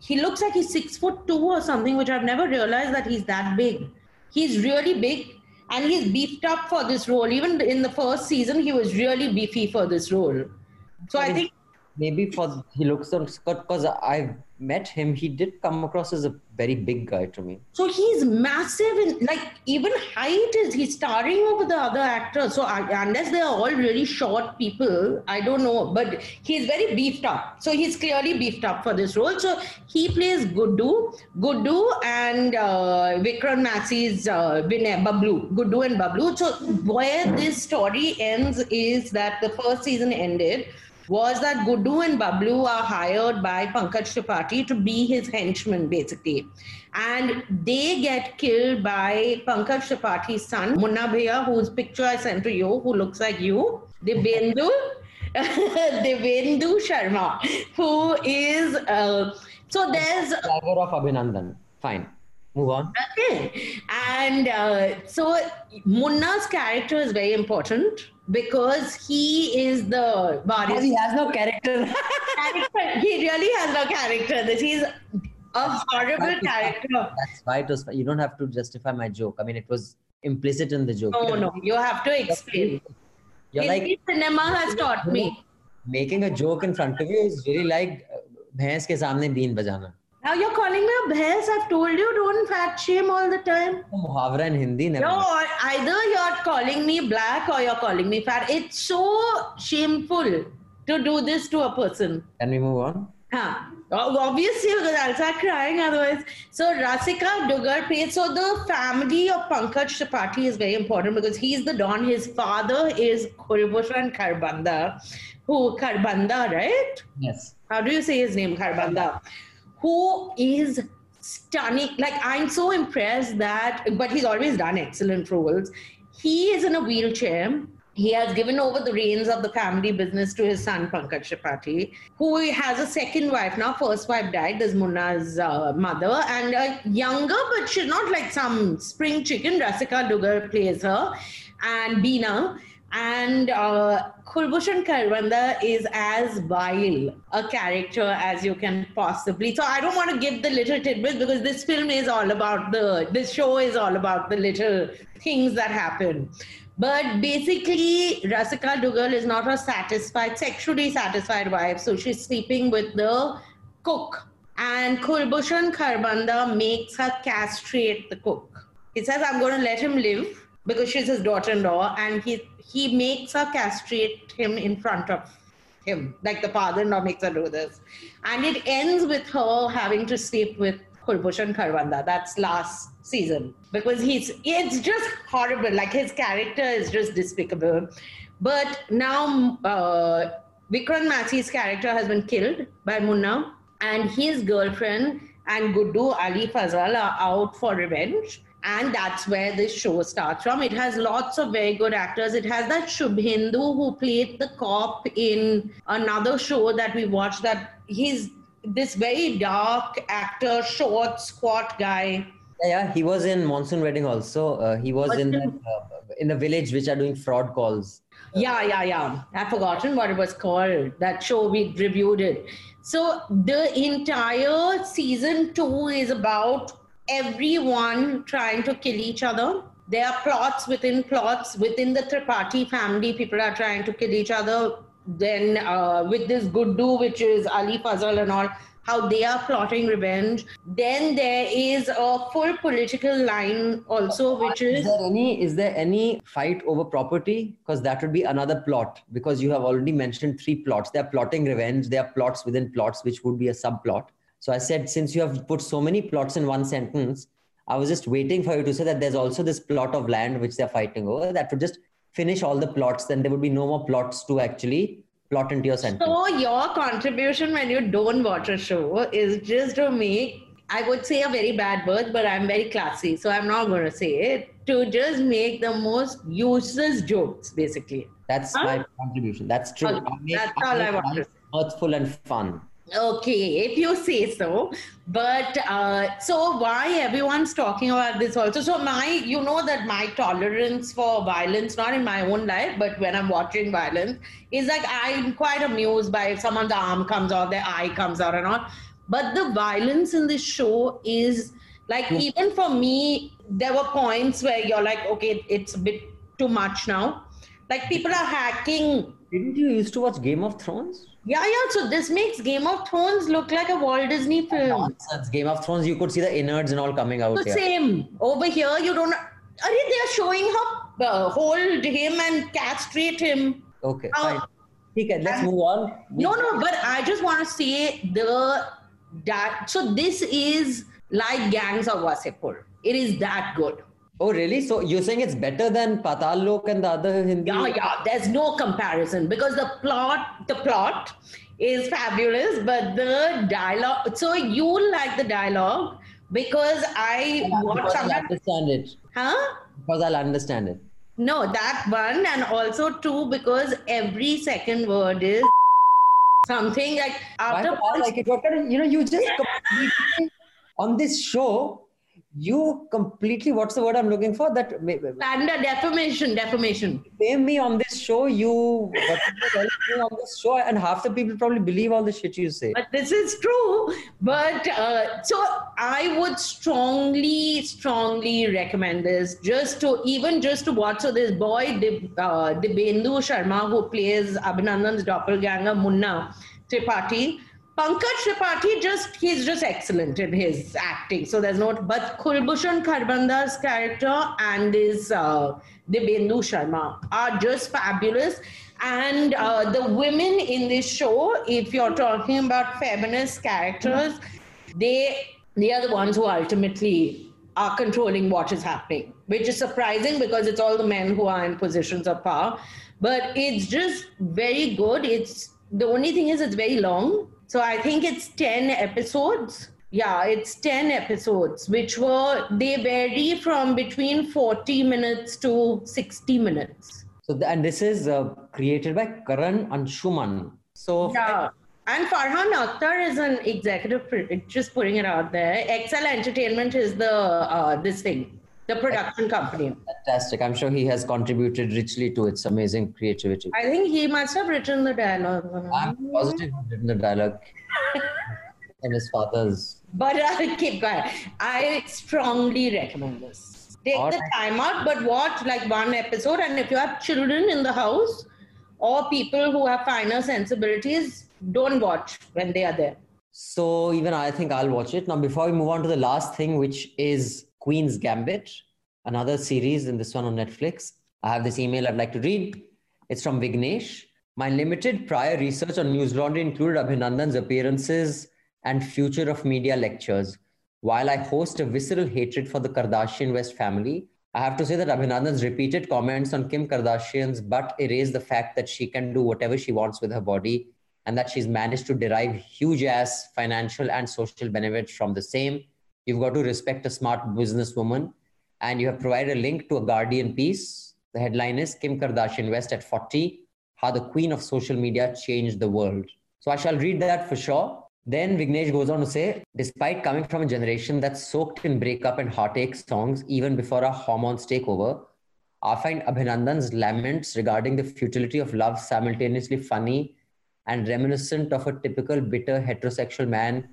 he looks like he's six foot two or something, which I've never realized that he's that big. He's really big and he's beefed up for this role. Even in the first season, he was really beefy for this role. So I think maybe for he looks on Scott because I've met him, he did come across as a very big guy to me. so. He's massive in like even height is he's towering over the other actors. So unless they are all really short people, I don't know. But he's very beefed up. So he's clearly beefed up for this role. So he plays Guddu, Guddu, and uh, Vikrant Massey's uh, Vinay Bablu, Guddu and Bablu. So where this story ends is that the first season ended was that Guddu and Bablu are hired by Pankaj Tripathi to be his henchmen, basically. And they get killed by Pankaj Tripathi's son, Munna Bhaiya, whose picture I sent to you, who looks like you, Divyendu, [laughs] Divyendu Sharma, who is, uh, so there's Driver of Abhinandan. Fine. Move on. Okay. And uh, so Munna's character is very important because he is the Because he has no character. character. He really has no character. This he's a horrible character. That's why it was. You don't have to justify my joke. I mean, it was implicit in the joke. No, no, you have to explain. You're Hindi like cinema has taught me. making a joke in front of you is really like uh, भैंस के सामने been बजाना. now you're calling me a bhains. I've told you don't fat shame all the time. Oh, muhavra in Hindi never. No, either you're calling me black or you're calling me fat. It's so shameful to do this to a person. Can we move on? Huh. Obviously, because I'll start crying otherwise. So, Rasika Dugarpe, so the family of Pankaj Tripathi is very important because he's the Don. His father is Kulbhushan Kharbanda, who, Karbanda, right? Yes. How do you say his name, Karbanda? Who is stunning. Like, I'm so impressed that, but he's always done excellent roles. He is in a wheelchair. He has given over the reins of the family business to his son, Pankaj Tripathi, who has a second wife now. First wife died, there's Munna's uh, mother, and a younger, but she's not like some spring chicken. Rasika Dugal plays her, and Beena. And uh, Kulbhushan Kharbanda is as vile a character as you can possibly. So I don't want to give the little tidbits because this film is all about the, this show is all about the little things that happen. But basically, Rasika Dugal is not a satisfied, sexually satisfied wife. So she's sleeping with the cook. And Kulbhushan Kharbanda makes her castrate the cook. He says, I'm going to let him live because she's his daughter-in-law. And he, he makes her castrate him in front of him. Like the father-in-law makes her do this. And it ends with her having to sleep with Kulbhushan Kharbanda. That's last season because he's it's just horrible. Like his character is just despicable. But now uh, Vikrant Massey's character has been killed by Munna, and his girlfriend and Guddu Ali Fazal are out for revenge. And that's where this show starts from. It has lots of very good actors. It has that Shubhendu who played the cop in another show that we watched. That he's this very dark actor, short, squat guy. Yeah, he was in Monsoon Wedding also. Uh, he was in that, uh, in the village which are doing fraud calls. Yeah, yeah, yeah. I've forgotten what it was called. That show we reviewed it. So the entire season two is about everyone trying to kill each other. There are plots within plots within the Tripathi family. People are trying to kill each other. Then uh, with this Guddu, which is Ali Fazal and all, how they are plotting revenge. Then there is a full political line also, which is. Is there any is there any fight over property? Because that would be another plot. Because you have already mentioned three plots. They are plotting revenge. There are plots within plots, which would be a subplot. So I said, since you have put so many plots in one sentence, I was just waiting for you to say that there's also this plot of land which they're fighting over. That would just finish all the plots. Then there would be no more plots to actually plot into your sentence. So your contribution when you don't watch a show is just to make I would say a very bad word, but I'm very classy, so I'm not going to say it. To just make the most useless jokes, basically. That's Huh? my contribution. That's true. Okay, make- that's all I want Mirthful and fun. Okay, if you say so. But uh, so why everyone's talking about this also? So my, you know that my tolerance for violence, not in my own life, but when I'm watching violence, is like I'm quite amused by if someone's arm comes out, their eye comes out, and all. But the violence in this show is like even for me, there were points where you're like, okay, it's a bit too much now. Like people are hacking Didn't you used to watch Game of Thrones? yeah, yeah. So this makes Game of Thrones look like a Walt Disney film. Nonsense. Game of Thrones, you could see the innards and all coming out The here. same over here. You don't. Are they are showing her uh, hold him and castrate him? Okay, Uh, fine. Okay, let's move on. No, no. But I just want to say the that. So this is like Gangs of Wasseypur. It is that good. Oh, really? So you're saying it's better than Paatal Lok and the other Hindi? Yeah, yeah. There's no comparison because the plot, the plot is fabulous, but the dialogue. So you like the dialogue because I watched Because some. I'll understand it. Huh? Because I'll understand it. No, that one, and also two because every second word is something like after. I like it? What kind you know, you just on this show, you completely, what's the word I'm looking for? That Slander, defamation, defamation. Blame me on this show, you, me on this show, and half the people probably believe all the shit you say. But this is true. But uh, so I would strongly, strongly recommend this just to even just to watch. So this boy, Dib, uh, Divyendu Sharma, who plays Abhinandan's doppelganger Munna Tripathi. Pankaj Tripathi just he's just excellent in his acting. So there's no but Kulbhushan Kharbanda's character and his uh, Sharma are just fabulous. And uh, the women in this show, if you're talking about feminist characters, they they are the ones who ultimately are controlling what is happening, which is surprising because it's all the men who are in positions of power. But it's just very good. It's the only thing is it's very long. So I think it's 10 episodes. Yeah, it's 10 episodes, which were, they vary from between 40 minutes to 60 minutes. So, and this is uh, created by Karan Anshuman. So, Yeah. And Farhan Akhtar is an executive, just putting it out there. Excel Entertainment is the, uh, this thing, the production company. fantastic. I'm sure he has contributed richly to its amazing creativity. I think he must have written the dialogue. I'm positive he's written the dialogue [laughs] and his father's. But uh, keep going. I strongly recommend this. Take All the right. time out, but watch like one episode. And if you have children in the house or people who have finer sensibilities, don't watch when they are there. So even I think I'll watch it. Now, before we move on to the last thing, which is Queen's Gambit, another series, and this one on Netflix. I have this email I'd like to read. It's from Vignesh. My limited prior research on Newslaundry included Abhinandan's appearances and future of media lectures. while I host a visceral hatred for the Kardashian West family, I have to say that Abhinandan's repeated comments on Kim Kardashian's butt erase the fact that she can do whatever she wants with her body and that she's managed to derive huge ass financial and social benefits from the same. You've got to respect a smart businesswoman. And you have provided a link to a Guardian piece. The headline is Kim Kardashian West at 40 How the Queen of Social Media Changed the World. So I shall read that for sure. Then Vignesh goes on to say, despite coming from a generation that's soaked in breakup and heartache songs even before our hormones take over, I find Abhinandan's laments regarding the futility of love simultaneously funny and reminiscent of a typical bitter heterosexual man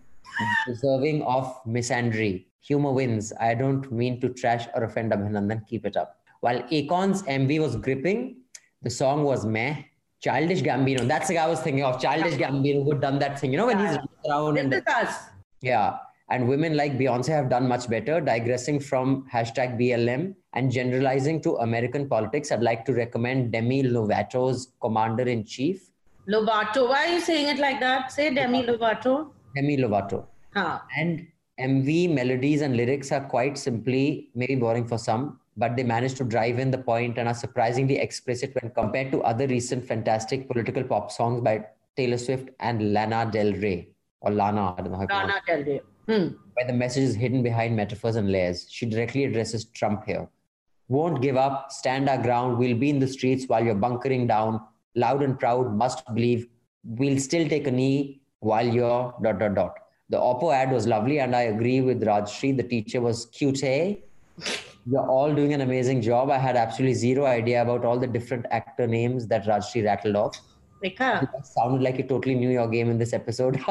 deserving of misandry. Humor wins. I don't mean to trash or offend Abhinandan. Keep it up. While Akon's MV was gripping, the song was meh. Childish Gambino. That's the guy I was thinking of. Childish Gambino who done that thing. You know when he's around and us. yeah. And women like Beyonce have done much better, digressing from hashtag BLM and generalizing to American politics. I'd like to recommend Demi Lovato's Commander in Chief. Lovato. Why are you saying it like that? Say Demi Lovato. Demi Lovato. Huh. And MV melodies and lyrics are quite simply maybe boring for some, but they manage to drive in the point and are surprisingly explicit when compared to other recent fantastic political pop songs by Taylor Swift and Lana Del Rey or Lana. I don't know how Lana Del Rey. Hmm. where the message is hidden behind metaphors and layers. She directly addresses Trump here. Won't give up, stand our ground, we'll be in the streets while you're bunkering down, loud and proud, must believe, we'll still take a knee while you're dot dot dot. The Oppo ad was lovely, and I agree with Rajyasree. The teacher was cute. Hey, you're all doing an amazing job. I had absolutely zero idea about all the different actor names that Rajyasree rattled off. Rekha. It sounded like you totally knew your game in this episode. [laughs]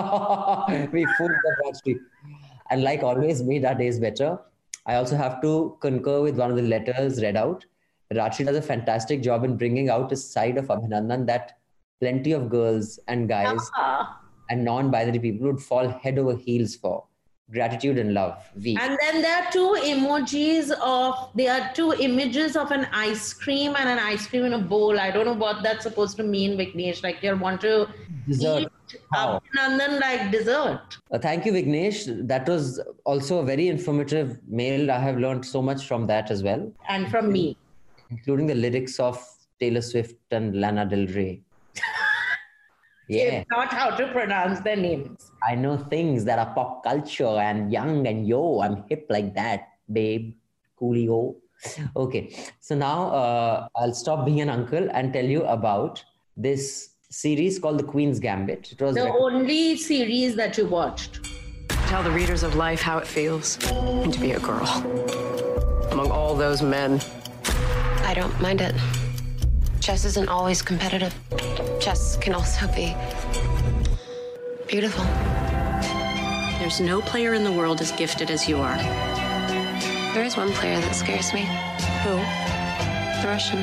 we fooled the Rajyasree. And like always, made our days better. I also have to concur with one of the letters read out. Rajyasree does a fantastic job in bringing out a side of Abhinandan that plenty of girls and guys Ah. And non-binary people would fall head over heels for. Gratitude and love. V. And then there are two emojis of, there are two images of an ice cream and an ice cream in a bowl. I don't know what that's supposed to mean, Vignesh. Like you want to Dessert. eat? Abhinandan like dessert. Uh, thank you, Vignesh. That was also a very informative mail. I have learned so much from that as well, And from me. including the lyrics of Taylor Swift and Lana Del Rey. [laughs] Yeah, Not how to pronounce their names. I know things that are pop culture and young and yo, I'm hip like that, babe. Coolio. Okay, so now uh, I'll stop being an uncle and tell you about this series called The Queen's Gambit. It was The rec- only series that you watched. Tell the readers of life how it feels to be a girl among all those men. I don't mind it. Chess isn't always competitive. Chess can also be beautiful. There's no player in the world as gifted as you are. There is one player that scares me. Who? The Russian.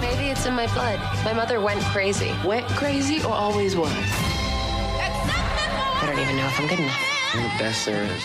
Maybe it's in my blood. My mother went crazy. Went crazy or always was? I don't even know if I'm good enough. You're the best there is.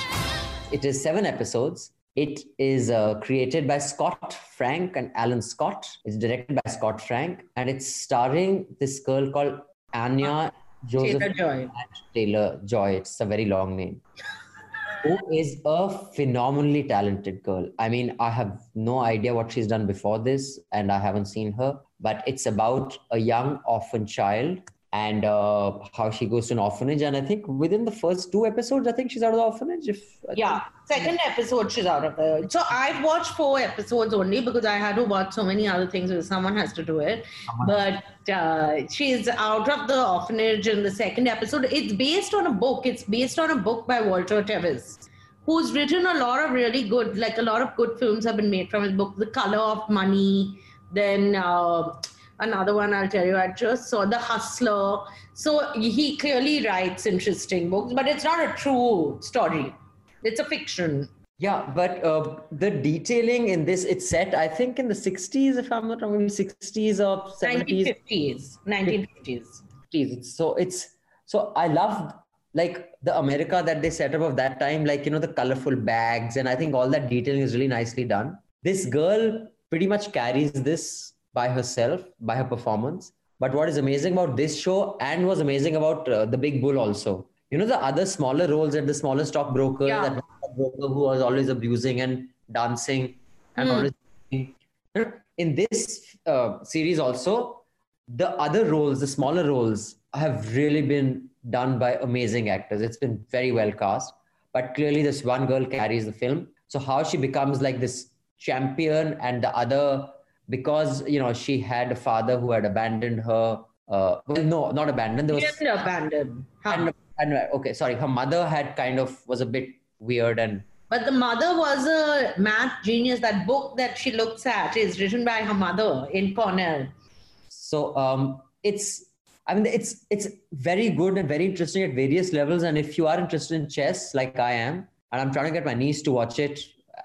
It is seven episodes. It is uh, created by Scott Frank and Alan Scott. It's directed by Scott Frank, and it's starring this girl called Anya Joseph Taylor Joy. Taylor Joy. It's a very long name. [laughs] Who is a phenomenally talented girl. I mean, I have no idea what she's done before this, and I haven't seen her. But it's about a young orphan child and uh, how she goes to an orphanage. And I think within the first two episodes, I think she's out of the orphanage. If I Yeah, second episode she's out of the. So I've watched four episodes only because I had to watch so many other things. Because someone has to do it. But uh, she's out of the orphanage in the second episode. It's based on a book. It's based on a book by Walter Tevis, who's written a lot of really good, like a lot of good films have been made from his book. The Color of Money. Then uh, another one I'll tell you. I just saw The Hustler. So he clearly writes interesting books, but it's not a true story. It's a fiction. Yeah, but uh, the detailing in this, it's set, I think, in the 60s, if I'm not wrong, 60s or 70s. 1950s. 1950s. 50s. So it's, so I love like the America that they set up of that time, like, you know, the colorful bags. And I think all that detailing is really nicely done. This girl pretty much carries this by herself, by her performance. But what is amazing about this show and was amazing about uh, The Big Bull also you know the other smaller roles at the smaller stockbroker Yeah. that broker who was always abusing and dancing and Hmm. always in this uh, series also the other roles the smaller roles have really been done by amazing actors it's been very well cast but clearly this one girl carries the film so how she becomes like this champion and the other because you know she had a father who had abandoned her uh, well no not abandoned there was She didn't abandon. And okay sorry her mother had kind of was a bit weird and But the mother was a math genius. That book that she looks at is written by her mother in Cornell. so um it's i mean it's it's very good and very interesting at various levels and if you are interested in chess like i am and i'm trying to get my niece to watch it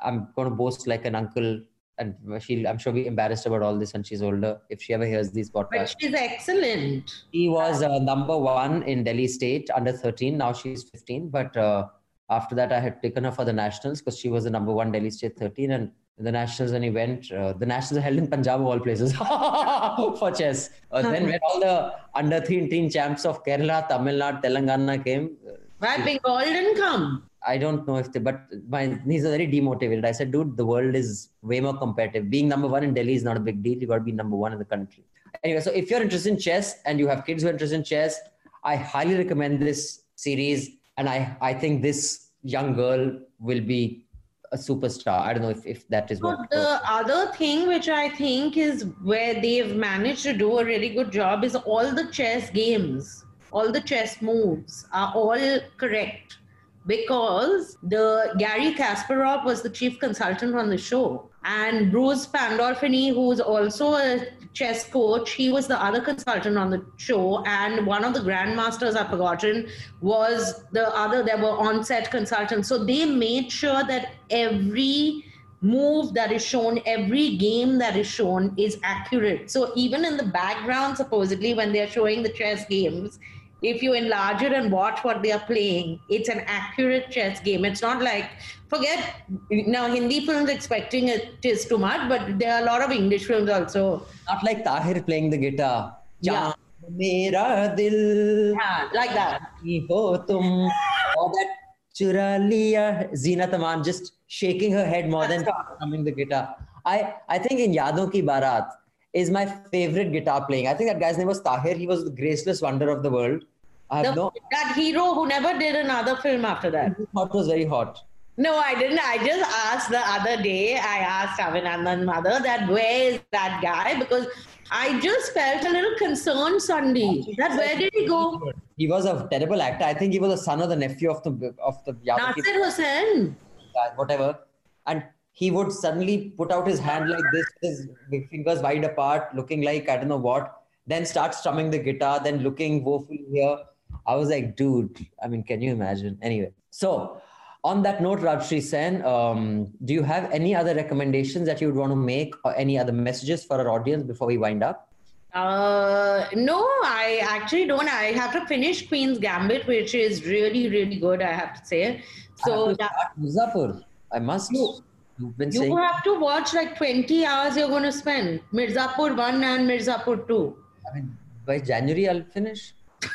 i'm going to boast like an uncle and she'll i'm sure be embarrassed about all this and she's older if she ever hears these podcasts But she's excellent. she was uh, number one in delhi state under 13 now she's 15 but uh, after that i had taken her for the nationals because she was the number one delhi state 13 and the nationals when he went uh, the nationals are held in punjab of all places [laughs] for chess uh, then when all the under 13 champs of kerala tamil nadu telangana came uh, Why Bengal didn't come? I don't know if they, but my knees are very demotivated. I said, dude, the world is way more competitive. Being number one in Delhi is not a big deal. You got to be number one in the country. Anyway, so if you're interested in chess and you have kids who are interested in chess, I highly recommend this series. And I, I think this young girl will be a superstar. I don't know if, if that is what. The other thing which I think is where they've managed to do a really good job is all the chess games, all the chess moves are all correct because the Garry Kasparov was the chief consultant on the show, and Bruce Pandolfini, who's also a chess coach, he was the other consultant on the show, and one of the grandmasters I've forgotten was the other. There were on-set consultants, so they made sure that every move that is shown, every game that is shown is accurate. So even in the background, supposedly when they're showing the chess games, if you enlarge it and watch what they are playing, it's an accurate chess game. It's not like, forget, now Hindi films expecting it is too much, but there are a lot of English films also. Not like Tahir playing the guitar. Yeah. Mera dil. Yeah, like that. Ho tum. Or that Churaliya Zeenat Aman just shaking her head more That's than coming the guitar. I, I think in Yaadon Ki Baaraat, is my favorite guitar playing. I think that guy's name was Tahir. He was the graceless wonder of the world. I have The- no that hero who never did another film after that. thought was very hot. No, I didn't. I just asked the other day, I asked Abhinandan's mother that where is that guy? Because I just felt a little concerned Sunday. That where did he go? He was a terrible actor. I think he was the son or the nephew of the of the Nasir Hussain. whatever. And he would suddenly put out his hand like this, his fingers wide apart, looking like I don't know what, then start strumming the guitar, then looking woefully here. I was like, dude, I mean, can you imagine? Anyway, so on that note, Rajyasree Sen, um, do you have any other recommendations that you would want to make or any other messages for our audience before we wind up? Uh, no, I actually don't. I have to finish Queen's Gambit, which is really, really good, I have to say. So I have to that, Mirzapur. I must. You've been you saying. have to watch like 20 hours you're going to spend. Mirzapur 1 and Mirzapur 2. I mean, by January, I'll finish. [laughs]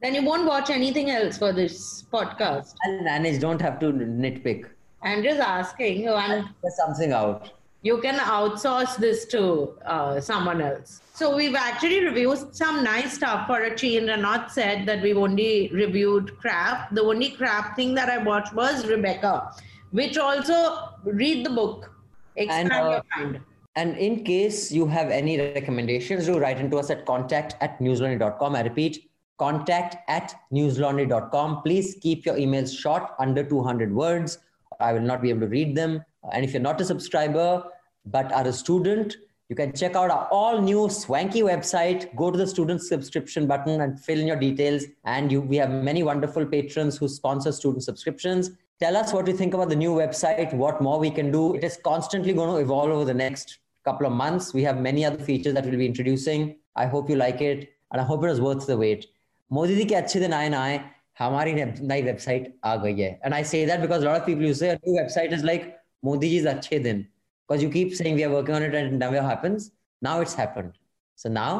Then you won't watch anything else for this podcast. I'll manage. Don't have to nitpick. I'm just asking you, and something out. you can outsource this to uh, someone else. So we've actually reviewed some nice stuff for a change and not said that we've only reviewed crap. The only crap thing that I watched was Rebecca, which also read the book, expand And, uh, your mind. And in case you have any recommendations, do write into us at contact at newslaundry.com. I repeat, contact at newslaundry.com. Please keep your emails short, under 200 words. I will not be able to read them. And if you're not a subscriber but are a student, you can check out our all new swanky website. Go to the student subscription button and fill in your details. And you, we have many wonderful patrons who sponsor student subscriptions Tell us what you think about the new website, what more we can do. It is constantly going to evolve over the next couple of months. We have many other features that we'll be introducing. I hope you like it and I hope it was worth the wait. Modi ji के अच्छे दिन आए ना आए हमारी ने- नई website आ गई है and I say that because a lot of people use say a new website is like Modi ji's अच्छे दिन because you keep saying we are working on it and it never happens now it's happened so now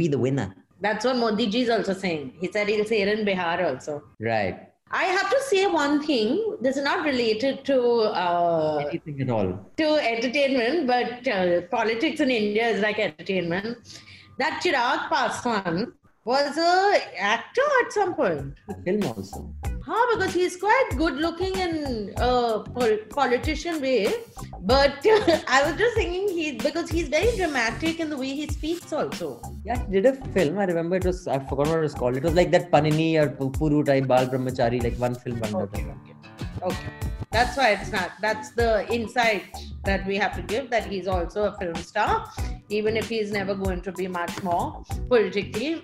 we the winner That's what Modi ji is also saying. He said he'll say it in Bihar also. Right. I have to say one thing. This is not related to uh, Anything at all. to entertainment, but uh, politics in India is like entertainment. That Chirag Paswan was a actor at some point. A Film also. Huh, because he's quite good looking in a pol- politician way. But [laughs] I was just thinking he because he's very dramatic in the way he speaks also. Yeah, he did a film. I remember it was, I forgot what it was called. It was like that Panini or Puru type Bal Brahmachari, like one film under Okay, Okay. That's why it's not. That's the insight that we have to give that he's also a film star, even if he's never going to be much more politically.